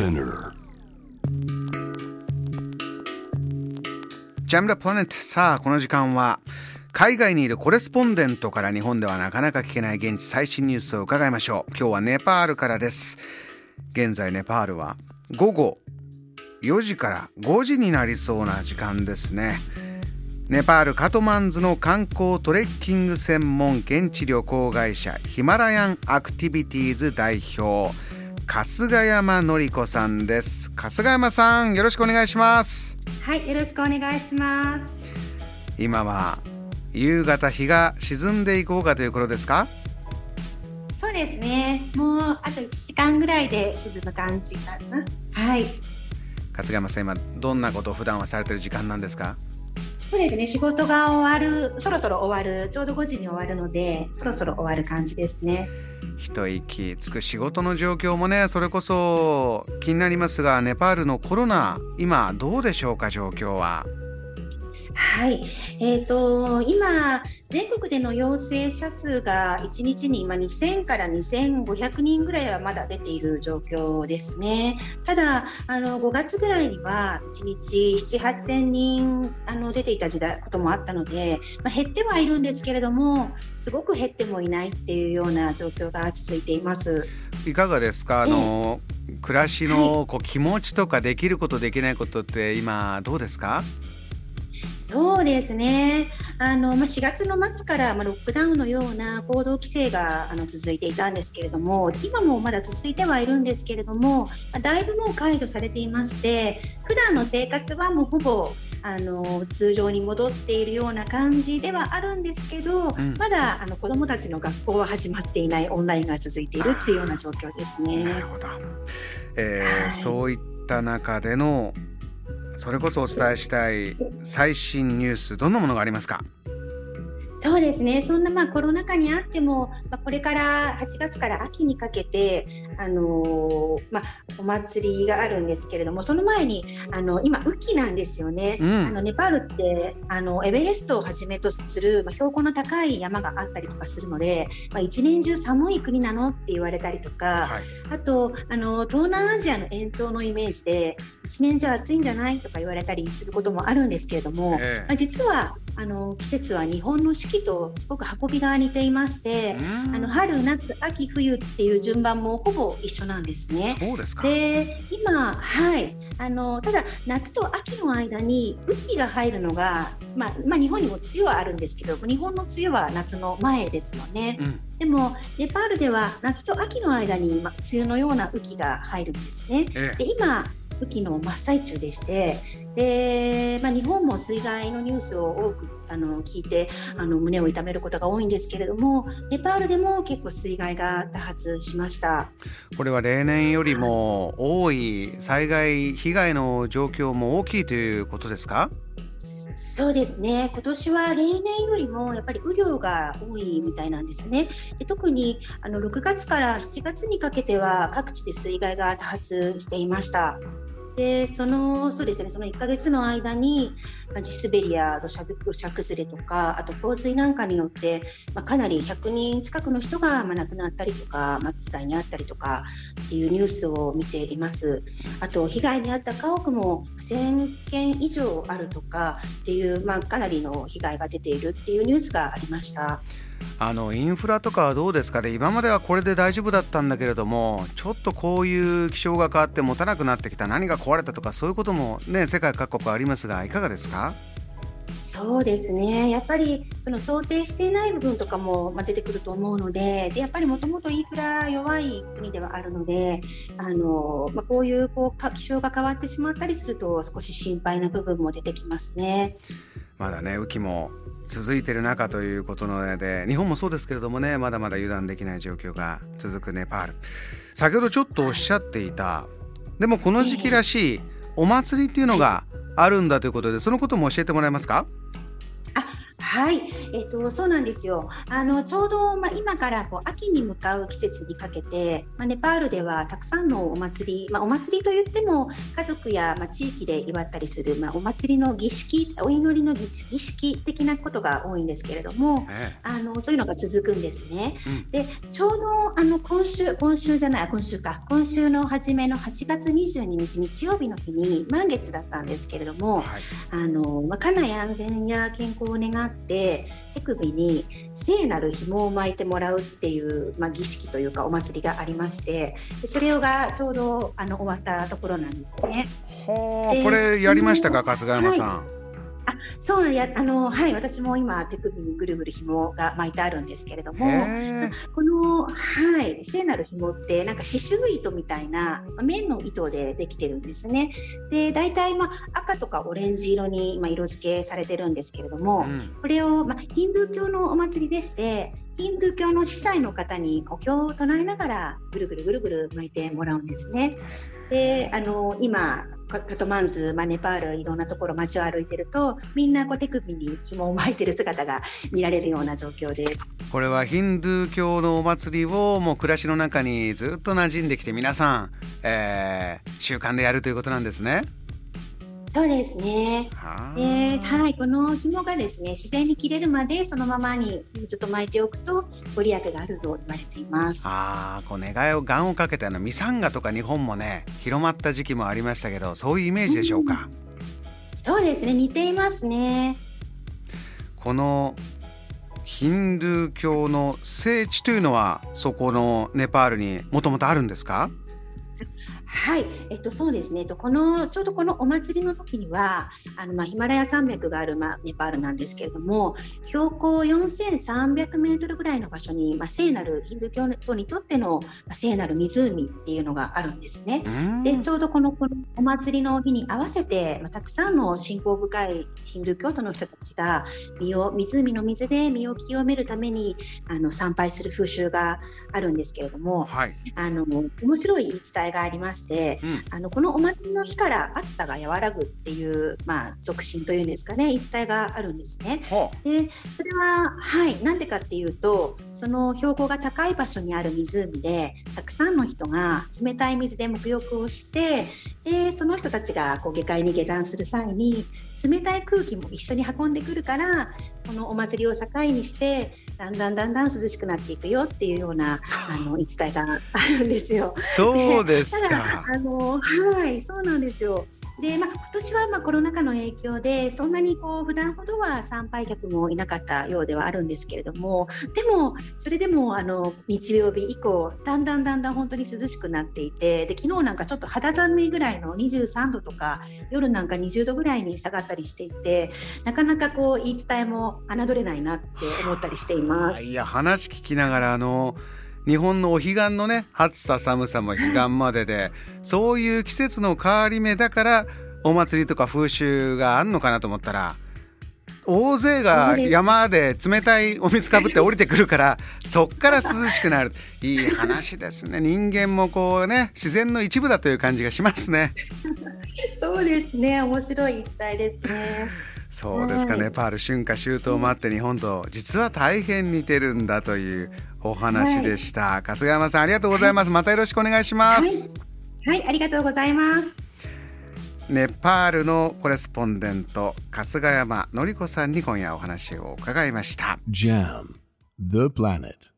Spinner. JAM THE PLANET さあこの時間は海外にいる correspondent から日本ではなかなか聞けない現地最新ニュースを伺いましょう。今日はネパールからです。現在ネパールは午後4時から5時になりそうな時間ですね。ネパールカトマンズの観光トレッキング専門現地旅行会社 Himalayan Activities 代表。春日山紀子さんです春日山さんよろしくお願いしますはい、よろしくお願いします。今は夕方日が沈んでいこうかという頃ですか？そうですね。もうあと1時間ぐらいで沈む感じかな。はい。春日山さん今どんなことを普段はされてる時間なんですか？そうですね。仕事が終わる、そろそろ終わる、ちょうど5時に終わるので、そろそろ終わる感じですね。一息つく仕事の状況もねそれこそ気になりますがネパールのコロナ今どうでしょうか状況は。はい。えっ、と、今、全国での陽性者数が1日に今2000から2500人ぐらいはまだ出ている状況ですね。ただ、あの、5月ぐらいには1日7、8000人あの出ていた時代こともあったので、まあ、減ってはいるんですけれども、すごく減ってもいないっていうような状況が続いています。いかがですか？あの、暮らしのこう気持ちとかできることできないことって今どうですか？そうですね。あの、まあ、4月の末から、まあ、ロックダウンのような行動規制があの続いていたんですけれども、今もまだ続いてはいるんですけれども、まあだいぶもう解除されていまして、普段の生活はもうほぼあの通常に戻っているような感じではあるんですけど、んまだあの子どもたちの学校は始まっていないオンラインが続いているっていうような状況ですなねる。ほど、えーはいそういった中でのそれこそお伝えしたい最新ニュースどんなものがありますか？そうですね、そんなまあコロナ禍にあっても、まあ、これから8月から秋にかけて、あのーまあ、お祭りがあるんですけれども、その前にあの今、雨季なんですよね、うん。あのネパールってあのエベレストをはじめとする、まあ、標高の高い山があったりとかするので、まあ、一年中寒い国なのって言われたりとか、はい。あとあの東南アジアの延長のイメージで、一年中暑いんじゃないとか言われたりすることもあるんですけれども、え。まあ、実はあの季節は日本の四季とすごく運びが似ていまして、うんあの春、夏、秋、冬っていう順番もほぼ一緒なんですね。そうですかで今、はい、あのただ夏と秋の間に雨季が入るのが、まあまあ、日本にも梅雨はあるんですけど日本の梅雨は夏の前ですよね。うんでもネパールでは夏と秋の間に、まあ、梅雨のような雨季が入るんですね。えで今雨季の真っ最中でしてで、まあ、日本も水害のニュースを多くあの聞いてあの胸を痛めることが多いんですけれどもネパールでも結構水害が多発しました。これは例年よりも多い災害被害の状況も大きいということですか？そうですね今年は例年よりもやっぱり雨量が多いみたいなんですね。で特にあの6月から7月にかけては各地で水害が多発していました。でそのそうですねその1ヶ月の間に、まあ、地滑りや土砂土砂崩れとかあと洪水なんかによって、まあ、かなり100人近くの人が、まあ、亡くなったりとか、まあ、被害に遭ったりとかっていうニュースを見ています。あと被害に遭った家屋も1000件以上あるとかっていう、まあ、かなりの被害が出ているっていうニュースがありました。あのインフラとかはどうですかね？今まではこれで大丈夫だったんだけれどもちょっとこういう気象が変わって持たなくなってきた。何が壊れたとかそういうこともね世界各国ありますがいかがですか？そうですね。やっぱりその想定していない部分とかも出てくると思うのででやっぱりもともとインフラ弱い国ではあるのであの、まあ、こういうこう気象が変わってしまったりすると少し心配な部分も出てきますね。まだね雨季も続いてる中ということなので日本もそうですけれどもねまだまだ油断できない状況が続くネパール。先ほどちょっとおっしゃっていたでもこの時期らしいお祭りっていうのがあるんだということでそのことも教えてもらえますか？はい、えっ、ー、とそうなんですよ。あのちょうどまあ今からこう秋に向かう季節にかけて、まあ、ネパールではたくさんのお祭り、まあ、お祭りといっても家族やまあ地域で祝ったりするまあお祭りの儀式、お祈りの儀式的なことが多いんですけれども、ええ、あのそういうのが続くんですね。うん、でちょうどあの今週今週じゃない今週か。今週の初めの8月22日日曜日の日に満月だったんですけれども、はい、あのまあ、家内安全や健康を願って手首に聖なる紐を巻いてもらうっていう、まあ、儀式というかお祭りがありましてそれがちょうどあの終わったところなんですね。はあこれやりましたか春日山さん。はいあそうやあのはい私も今手首にぐるぐる紐が巻いてあるんですけれどもこのはい聖なる紐ってなんか刺繍糸みたいな綿の糸でできてるんですね。で大体まあ赤とかオレンジ色にま色付けされてるんですけれども、うん、これをまヒンドゥー教のお祭りでしてヒンドゥー教の司祭の方にお経を唱えながらぐるぐるぐるぐる巻いてもらうんですね。であの今カトマンズ、まあ、ネパールいろんなところ街を歩いてるとみんなこう手首に紐を巻いてる姿が見られるような状況ですこれはヒンドゥー教のお祭りをもう暮らしの中にずっと馴染んできて皆さん、えー、習慣でやるということなんですね。そうですね。で、はい、この紐がですね、自然に切れるまでそのままにずっと巻いておくとご利益があると言われています。ああ、こう願いを願をかけてあのミサンガとか日本もね広まった時期もありましたけど、そういうイメージでしょうか？うん、そうですね、似ていますね。このヒンドゥー教の聖地というのはそこのネパールにもともとあるんですか？はい、えっと、そうですね、えっと、このちょうどこのお祭りの時にはあの、まあ、ヒマラヤ山脈がある、まあ、ネパールなんですけれども標高4300メートルぐらいの場所に、まあ、聖なるヒンドゥー教にとっての、まあ、聖なる湖っていうのがあるんですね。でちょうどこのこのお祭りの日に合わせて、まあ、たくさんの信仰深いヒンドゥー教徒の人たちが身を湖の水で身を清めるためにあの参拝する風習があるんですけれども、はい、あの面白い言い伝えがありまして、うん、あのこのお祭りの日から暑さが和らぐっていう、まあ、俗信というんですかね言い伝えがあるんですね。でそれははいなんでかっていうとその標高が高い場所にある湖でたくさんの人が冷たい水で沐浴をしてでその人たちがこう下界に下山する際に冷たい空気も一緒に運んでくるからこのお祭りを境にしてだんだんだんだん涼しくなっていくよっていうようなあの言い伝えがあるんですよ。そうですか。あのはいそうなんですよ。で、まあ、今年はまあコロナ禍の影響でそんなにこう普段ほどは参拝客もいなかったようではあるんですけれどもでもそれでもあの日曜日以降だんだんだんだん本当に涼しくなっていてで昨日なんかちょっと肌寒いぐらいの23度とか夜なんか20度ぐらいに下がったりしていてなかなかこう言い伝えも侮れないなって思ったりしています。いや話聞きながらあの日本のお彼岸のね暑さ寒さも彼岸まででそういう季節の変わり目だからお祭りとか風習があんのかなと思ったら大勢が山で冷たいお水かぶって降りてくるからそっから涼しくなる。いい話ですね。人間もこうね自然の一部だという感じがしますね。そうですね。面白い伝えですね。そうですか、はい、ネパール春夏秋冬もあって日本と実は大変似てるんだというお話でした、はい、春日山さんありがとうございます、はい、またよろしくお願いします、はい、ありがとうございます。ネパールのコレスポンデント春日山のり子さんに今夜お話を伺いました。JAM The Planet